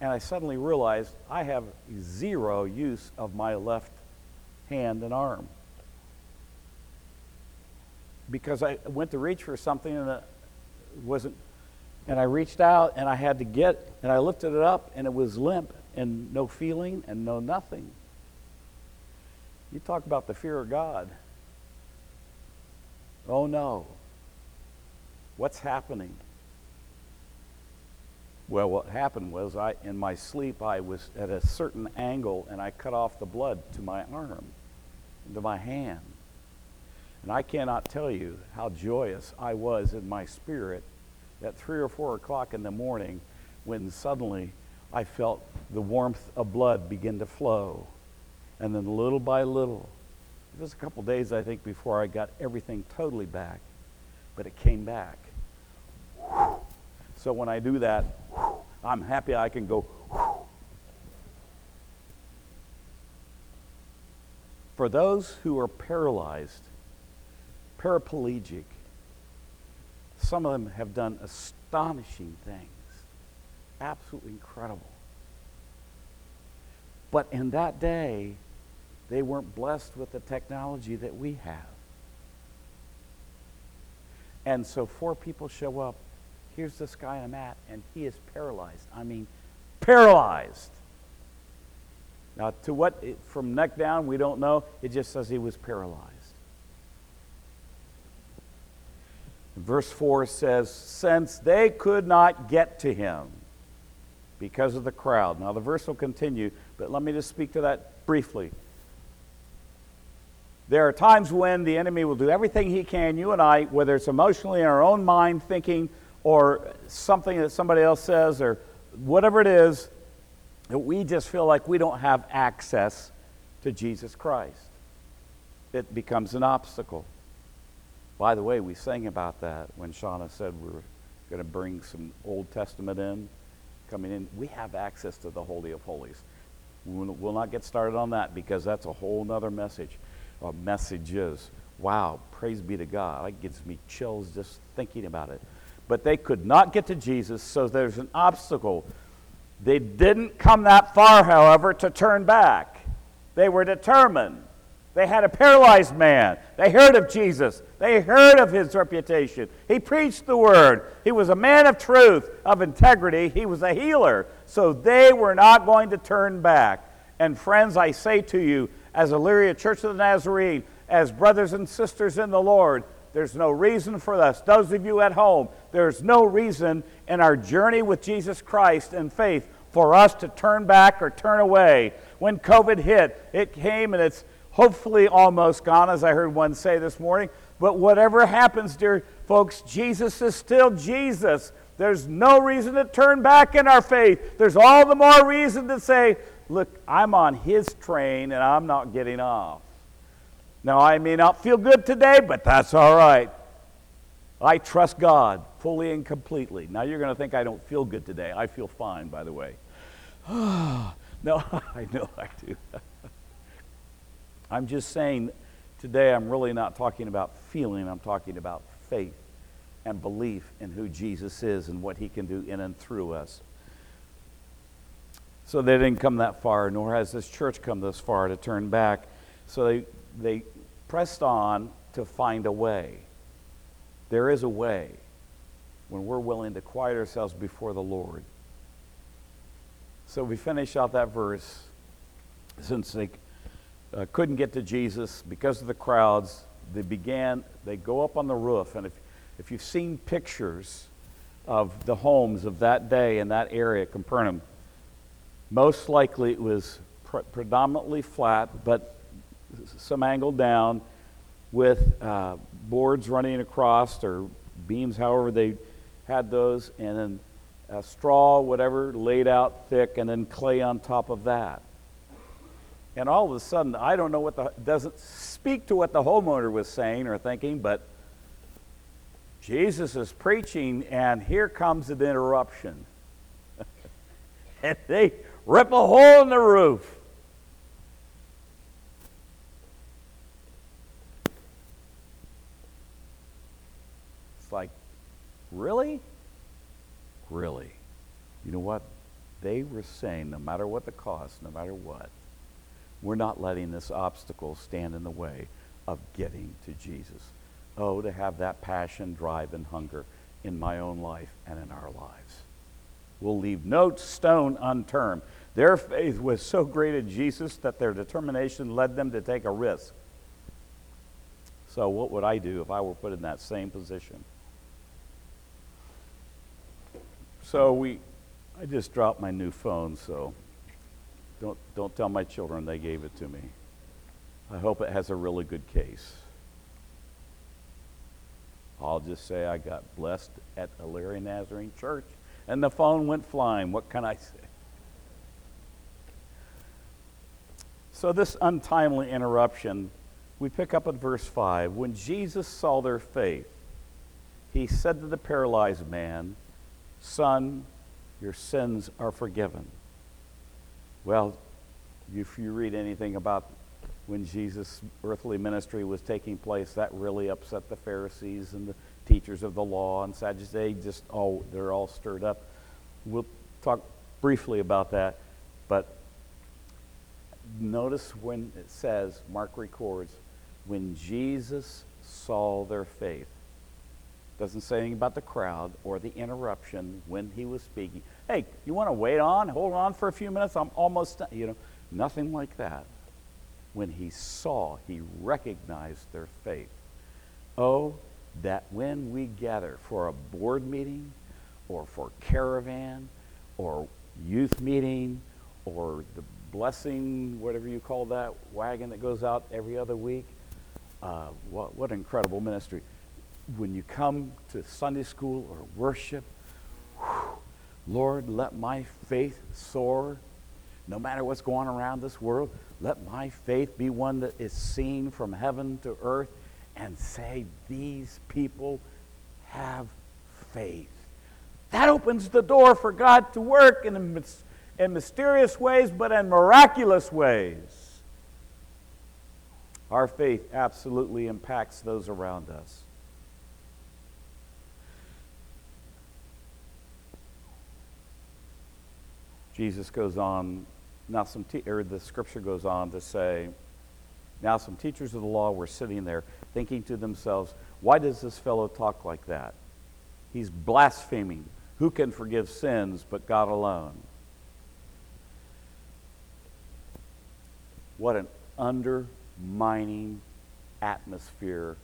and I suddenly realized I have zero use of my left hand and arm. Because I went to reach for something and it wasn't, and I reached out and I had to get, and I lifted it up and it was limp and no feeling and no nothing. You talk about the fear of God. Oh no. What's happening? Well, what happened was I, in my sleep, I was at a certain angle and I cut off the blood to my arm, to my hand. And I cannot tell you how joyous I was in my spirit at three or four o'clock in the morning when suddenly I felt the warmth of blood begin to flow. And then little by little, it was a couple days, I think, before I got everything totally back, but it came back. So when I do that, I'm happy I can go. For those who are paralyzed, paraplegic, some of them have done astonishing things, absolutely incredible. But in that day, they weren't blessed with the technology that we have. And so four people show up here's this guy I'm at, and he is paralyzed. I mean, paralyzed. Now, to what, from neck down, we don't know. It just says he was paralyzed. Verse 4 says, Since they could not get to him because of the crowd. Now, the verse will continue, but let me just speak to that briefly. There are times when the enemy will do everything he can, you and I, whether it's emotionally in our own mind thinking or something that somebody else says or whatever it is, that we just feel like we don't have access to Jesus Christ. It becomes an obstacle. By the way, we sang about that when Shauna said we were going to bring some Old Testament in, coming in. We have access to the Holy of Holies. We'll not get started on that because that's a whole other message. Or messages. Wow, praise be to God. It gives me chills just thinking about it. But they could not get to Jesus, so there's an obstacle. They didn't come that far, however, to turn back. They were determined. They had a paralyzed man. They heard of Jesus. They heard of his reputation. He preached the word. He was a man of truth, of integrity. He was a healer. So they were not going to turn back. And friends, I say to you, as Elyria Church of the Nazarene, as brothers and sisters in the Lord, there's no reason for us. Those of you at home, there's no reason in our journey with Jesus Christ and faith for us to turn back or turn away. When COVID hit, it came and it's hopefully almost gone, as I heard one say this morning. But whatever happens, dear folks, Jesus is still Jesus. There's no reason to turn back in our faith. There's all the more reason to say, look, I'm on his train and I'm not getting off. Now, I may not feel good today, but that's all right. I trust God fully and completely. Now, you're going to think I don't feel good today. I feel fine, by the way. no, I know I do. I'm just saying today I'm really not talking about feeling, I'm talking about faith and belief in who Jesus is and what he can do in and through us. So they didn't come that far, nor has this church come this far to turn back. So they, they pressed on to find a way. There is a way when we're willing to quiet ourselves before the Lord. So we finish out that verse. Since they uh, couldn't get to Jesus because of the crowds, they began, they go up on the roof. And if, if you've seen pictures of the homes of that day in that area, Capernaum, most likely it was pr- predominantly flat, but some angle down with uh, boards running across or beams, however they had those, and then straw, whatever, laid out thick, and then clay on top of that. And all of a sudden, I don't know what the, doesn't speak to what the homeowner was saying or thinking, but Jesus is preaching, and here comes an interruption. and they rip a hole in the roof. It's like, really? Really? You know what? They were saying, no matter what the cost, no matter what, we're not letting this obstacle stand in the way of getting to Jesus. Oh, to have that passion, drive, and hunger in my own life and in our lives. We'll leave no stone unturned. Their faith was so great in Jesus that their determination led them to take a risk. So, what would I do if I were put in that same position? So, we, I just dropped my new phone, so don't, don't tell my children they gave it to me. I hope it has a really good case. I'll just say I got blessed at Elyria Nazarene Church, and the phone went flying. What can I say? So, this untimely interruption, we pick up at verse 5. When Jesus saw their faith, he said to the paralyzed man, Son, your sins are forgiven. Well, if you read anything about when Jesus' earthly ministry was taking place, that really upset the Pharisees and the teachers of the law and Sadducees. Just oh, they're all stirred up. We'll talk briefly about that, but notice when it says, Mark records, when Jesus saw their faith. Doesn't say anything about the crowd or the interruption when he was speaking. Hey, you want to wait on, hold on for a few minutes? I'm almost done. You know, nothing like that. When he saw, he recognized their faith. Oh, that when we gather for a board meeting or for caravan or youth meeting or the blessing, whatever you call that wagon that goes out every other week, uh, what, what incredible ministry. When you come to Sunday school or worship, whew, Lord, let my faith soar. No matter what's going around this world, let my faith be one that is seen from heaven to earth and say, These people have faith. That opens the door for God to work in, in mysterious ways, but in miraculous ways. Our faith absolutely impacts those around us. Jesus goes on, now some te- or the scripture goes on to say, now some teachers of the law were sitting there thinking to themselves, why does this fellow talk like that? He's blaspheming. Who can forgive sins but God alone? What an undermining atmosphere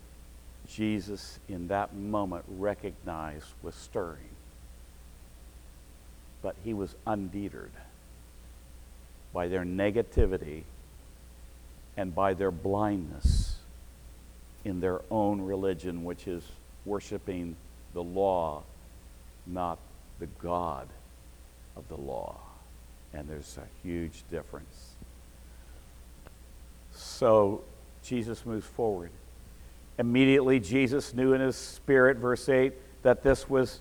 Jesus in that moment recognized was stirring. But he was undeterred by their negativity and by their blindness in their own religion, which is worshiping the law, not the God of the law. And there's a huge difference. So Jesus moves forward. Immediately, Jesus knew in his spirit, verse 8, that this was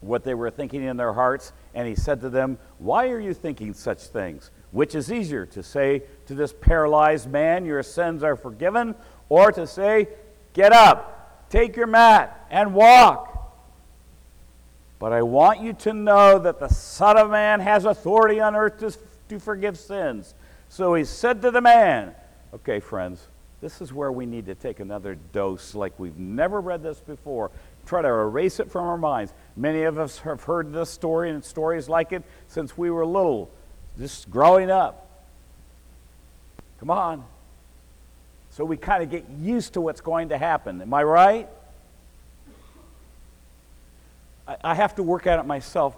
what they were thinking in their hearts. And he said to them, Why are you thinking such things? Which is easier, to say to this paralyzed man, Your sins are forgiven, or to say, Get up, take your mat, and walk? But I want you to know that the Son of Man has authority on earth to, to forgive sins. So he said to the man, Okay, friends, this is where we need to take another dose like we've never read this before. Try to erase it from our minds. Many of us have heard this story and stories like it since we were little, just growing up. Come on. So we kind of get used to what's going to happen. Am I right? I, I have to work at it myself.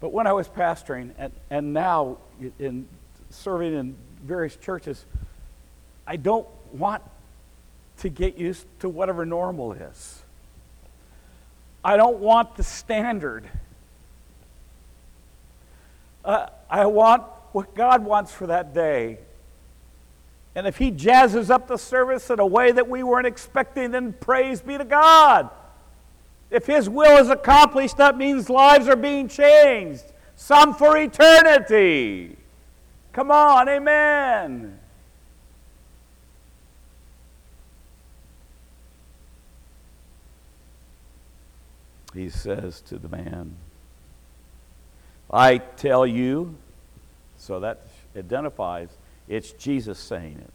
But when I was pastoring and, and now in serving in various churches, I don't want to get used to whatever normal is. I don't want the standard. Uh, I want what God wants for that day. And if He jazzes up the service in a way that we weren't expecting, then praise be to God. If His will is accomplished, that means lives are being changed, some for eternity. Come on, amen. He says to the man, I tell you, so that identifies it's Jesus saying it.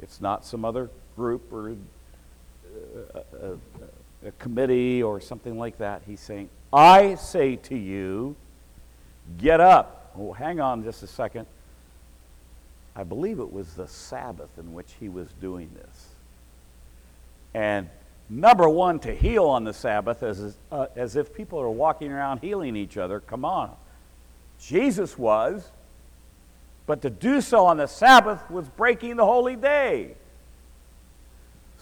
It's not some other group or uh, a, a, a committee or something like that. He's saying, I say to you, get up. Oh, hang on just a second. I believe it was the Sabbath in which he was doing this. And number one, to heal on the Sabbath as, uh, as if people are walking around healing each other. Come on. Jesus was. But to do so on the Sabbath was breaking the holy day.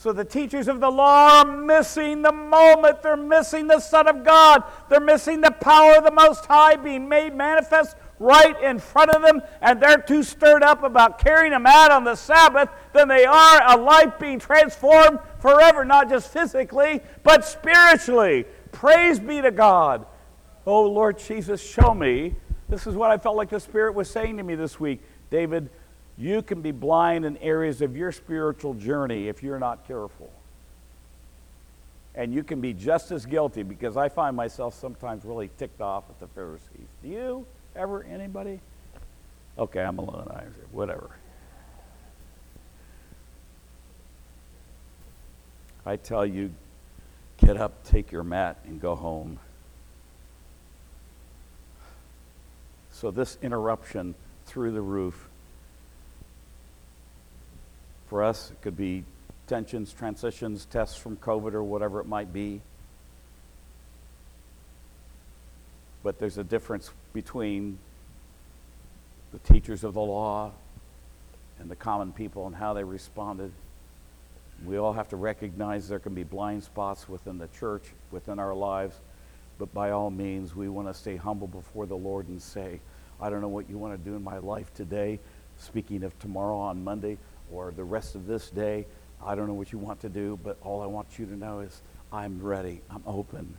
So the teachers of the law are missing the moment. They're missing the Son of God. They're missing the power of the Most High being made manifest right in front of them. And they're too stirred up about carrying them out on the Sabbath than they are a life being transformed forever, not just physically, but spiritually. Praise be to God. Oh, Lord Jesus, show me. This is what I felt like the Spirit was saying to me this week. David, you can be blind in areas of your spiritual journey if you're not careful. And you can be just as guilty because I find myself sometimes really ticked off at the Pharisees. Do you ever, anybody? Okay, I'm alone. I, whatever. I tell you, get up, take your mat, and go home. So, this interruption through the roof, for us, it could be tensions, transitions, tests from COVID or whatever it might be. But there's a difference between the teachers of the law and the common people and how they responded. We all have to recognize there can be blind spots within the church, within our lives, but by all means, we want to stay humble before the Lord and say, I don't know what you want to do in my life today, speaking of tomorrow on Monday or the rest of this day. I don't know what you want to do, but all I want you to know is I'm ready, I'm open.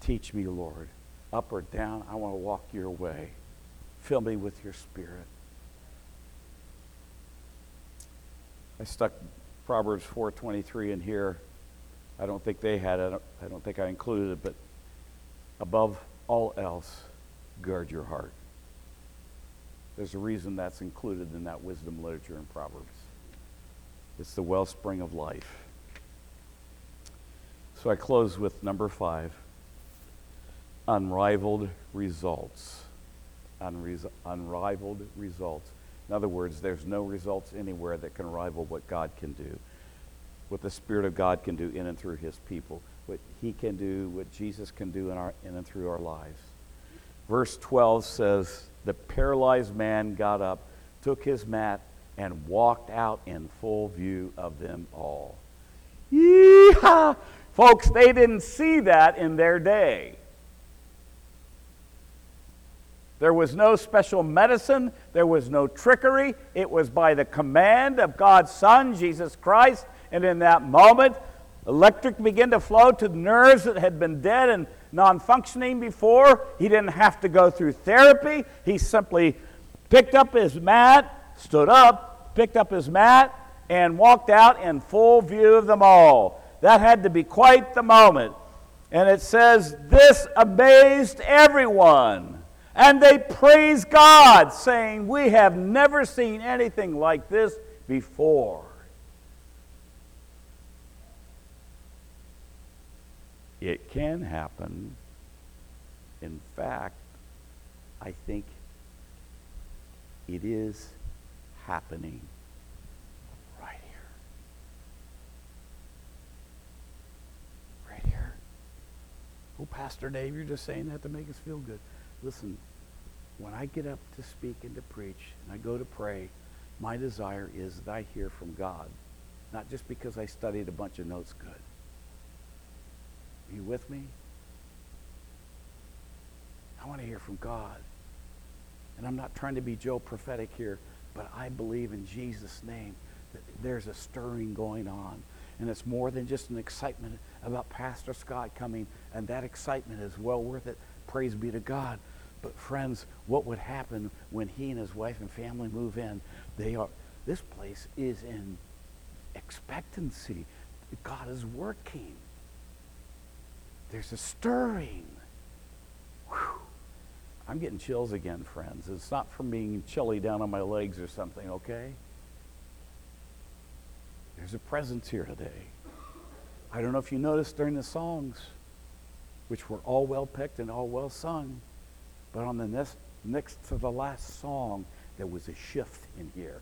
Teach me, Lord. Up or down, I want to walk your way. Fill me with your spirit. I stuck Proverbs 4:23 in here. I don't think they had it. I don't think I included it, but above all else, guard your heart. There's a reason that's included in that wisdom literature in Proverbs. It's the wellspring of life. So I close with number five unrivaled results. Unrivaled results. In other words, there's no results anywhere that can rival what God can do, what the Spirit of God can do in and through His people, what He can do, what Jesus can do in, our, in and through our lives. Verse 12 says, The paralyzed man got up, took his mat, and walked out in full view of them all. Yeehaw! Folks, they didn't see that in their day. There was no special medicine. There was no trickery. It was by the command of God's Son, Jesus Christ. And in that moment, electric began to flow to the nerves that had been dead and non functioning before. He didn't have to go through therapy. He simply picked up his mat, stood up, picked up his mat, and walked out in full view of them all. That had to be quite the moment. And it says, This amazed everyone. And they praised God, saying, We have never seen anything like this before. It can happen. In fact, I think it is happening right here. Right here. Oh, Pastor Dave, you're just saying that to make us feel good. Listen, when I get up to speak and to preach and I go to pray, my desire is that I hear from God, not just because I studied a bunch of notes good. Are you with me? I want to hear from God. And I'm not trying to be Joe prophetic here, but I believe in Jesus' name that there's a stirring going on. And it's more than just an excitement about Pastor Scott coming, and that excitement is well worth it. Praise be to God. But friends, what would happen when he and his wife and family move in? They are this place is in expectancy. God is working. There's a stirring. Whew. I'm getting chills again, friends. It's not from being chilly down on my legs or something, okay? There's a presence here today. I don't know if you noticed during the songs, which were all well picked and all well sung, but on the next, next to the last song, there was a shift in here.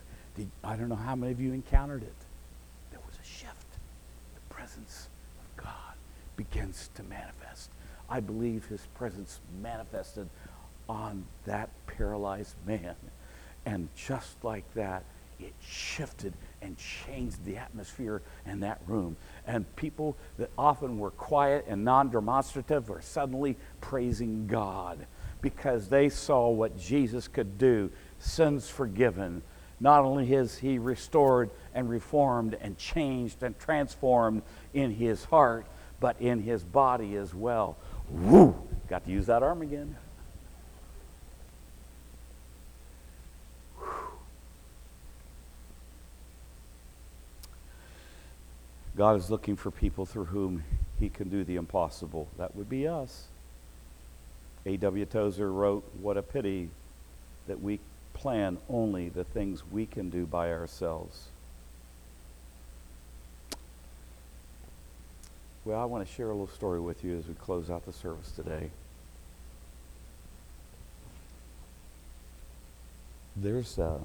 I don't know how many of you encountered it. There was a shift. The presence of God begins to manifest. I believe his presence manifested on that paralyzed man. And just like that, it shifted and changed the atmosphere in that room. And people that often were quiet and non demonstrative were suddenly praising God because they saw what Jesus could do sins forgiven. Not only has he restored and reformed and changed and transformed in his heart, but in his body as well. Woo! Got to use that arm again. God is looking for people through whom he can do the impossible. That would be us. A.W. Tozer wrote, What a pity that we plan only the things we can do by ourselves. Well, I want to share a little story with you as we close out the service today. There's a,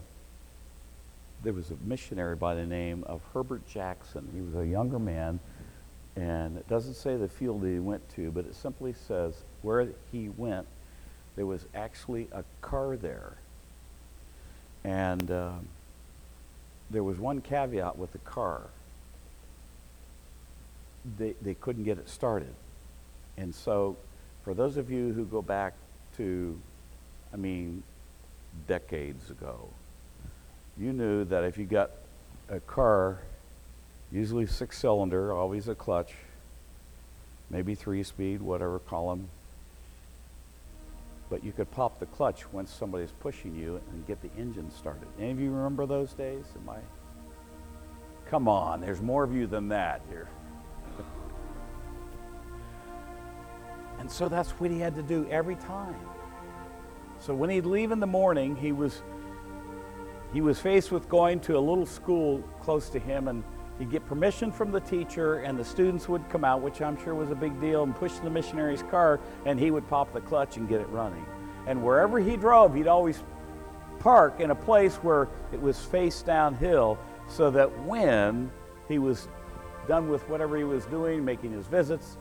there was a missionary by the name of Herbert Jackson. He was a younger man, and it doesn't say the field that he went to, but it simply says where he went, there was actually a car there. And um, there was one caveat with the car they, they couldn't get it started. And so, for those of you who go back to, I mean, decades ago, you knew that if you got a car, usually six cylinder, always a clutch, maybe three speed, whatever, them, but you could pop the clutch once somebody's pushing you and get the engine started. Any of you remember those days? Am I? Come on, there's more of you than that here. And so that's what he had to do every time. So when he'd leave in the morning, he was he was faced with going to a little school close to him and he'd get permission from the teacher and the students would come out, which I'm sure was a big deal, and push the missionary's car and he would pop the clutch and get it running. And wherever he drove, he'd always park in a place where it was face downhill so that when he was done with whatever he was doing, making his visits,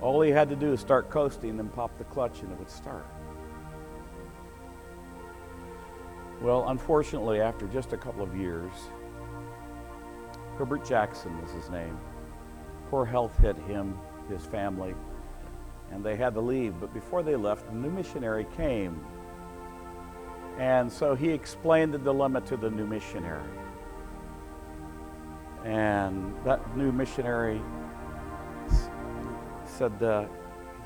all he had to do is start coasting and pop the clutch and it would start. Well, unfortunately, after just a couple of years, Herbert Jackson was his name. Poor health hit him, his family, and they had to leave. But before they left, a new missionary came. And so he explained the dilemma to the new missionary. And that new missionary said, uh,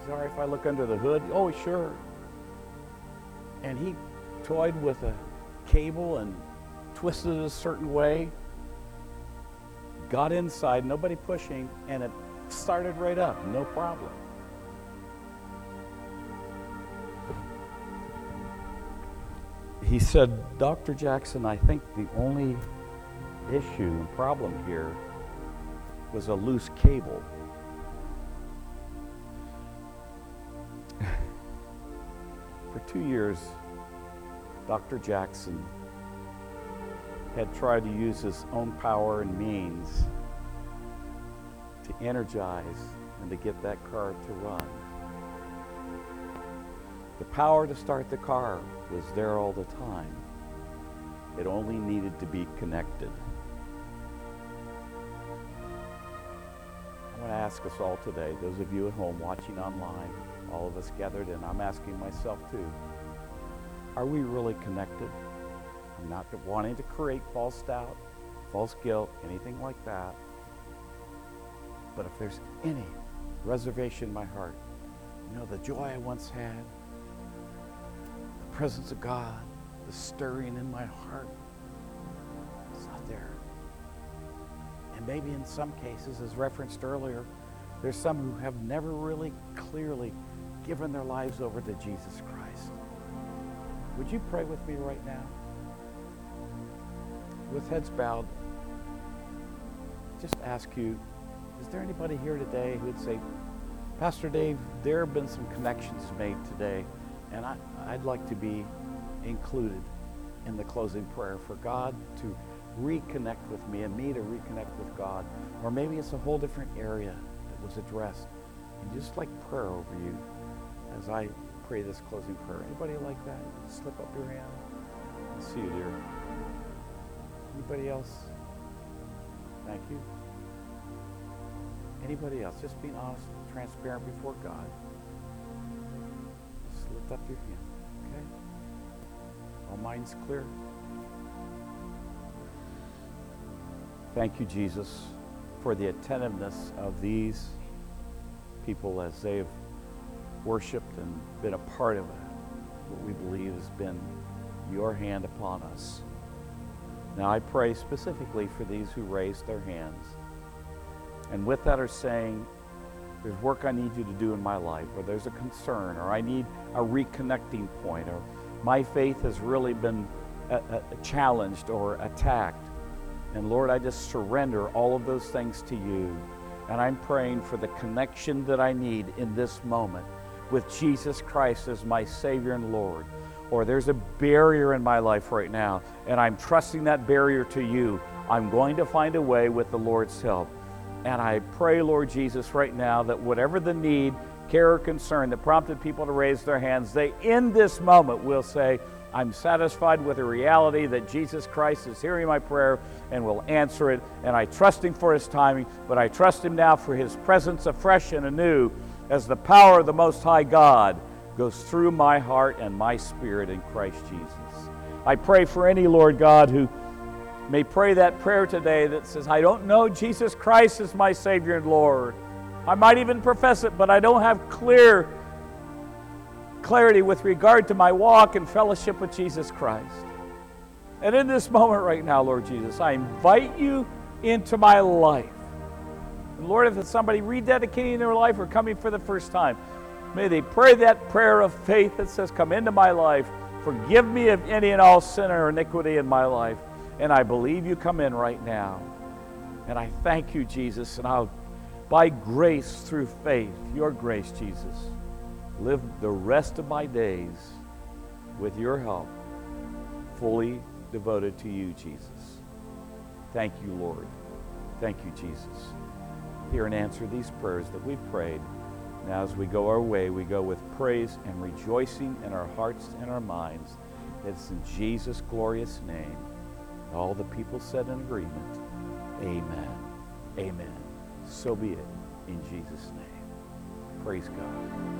Sorry if I look under the hood? Oh, sure. And he toyed with a cable and twisted it a certain way, got inside, nobody pushing, and it started right up, no problem. He said, Dr. Jackson, I think the only issue and problem here was a loose cable. For two years, Dr. Jackson had tried to use his own power and means to energize and to get that car to run. The power to start the car was there all the time. It only needed to be connected. I want to ask us all today, those of you at home watching online, all of us gathered, and I'm asking myself too, are we really connected? I'm not wanting to create false doubt, false guilt, anything like that. But if there's any reservation in my heart, you know, the joy I once had, the presence of God, the stirring in my heart, it's not there. And maybe in some cases, as referenced earlier, there's some who have never really clearly given their lives over to Jesus Christ. Would you pray with me right now? With heads bowed, just ask you, is there anybody here today who would say, Pastor Dave, there have been some connections made today, and I, I'd like to be included in the closing prayer for God to reconnect with me and me to reconnect with God. Or maybe it's a whole different area that was addressed. And just like prayer over you as I pray this closing prayer. Anybody like that? Slip up your hand. I see you, dear. Anybody else? Thank you. Anybody else? Just being honest, transparent before God. Just lift up your hand, okay? All minds clear? Thank you, Jesus, for the attentiveness of these people as they've worshiped and been a part of what we believe has been your hand upon us. Now I pray specifically for these who raised their hands and with that are saying, there's work I need you to do in my life, or there's a concern, or I need a reconnecting point, or my faith has really been a, a, challenged or attacked. And Lord, I just surrender all of those things to you. And I'm praying for the connection that I need in this moment with Jesus Christ as my Savior and Lord. or there's a barrier in my life right now, and I'm trusting that barrier to you, I'm going to find a way with the Lord's help. And I pray, Lord Jesus, right now that whatever the need, care, or concern that prompted people to raise their hands, they in this moment will say, I'm satisfied with the reality that Jesus Christ is hearing my prayer and will answer it. And I trust Him for His timing, but I trust Him now for His presence afresh and anew as the power of the Most High God goes through my heart and my spirit in Christ Jesus. I pray for any, Lord God, who may pray that prayer today that says, I don't know Jesus Christ as my Savior and Lord. I might even profess it, but I don't have clear clarity with regard to my walk and fellowship with Jesus Christ. And in this moment right now, Lord Jesus, I invite you into my life. Lord, if it's somebody rededicating their life or coming for the first time, may they pray that prayer of faith that says, Come into my life, forgive me of any and all sin or iniquity in my life. And I believe you come in right now. And I thank you, Jesus, and I'll, by grace through faith, your grace, Jesus, live the rest of my days with your help, fully devoted to you, Jesus. Thank you, Lord. Thank you, Jesus. Hear and answer these prayers that we've prayed. Now, as we go our way, we go with praise and rejoicing in our hearts and our minds. It's in Jesus' glorious name. All the people said in agreement, Amen. Amen. So be it in Jesus' name. Praise God.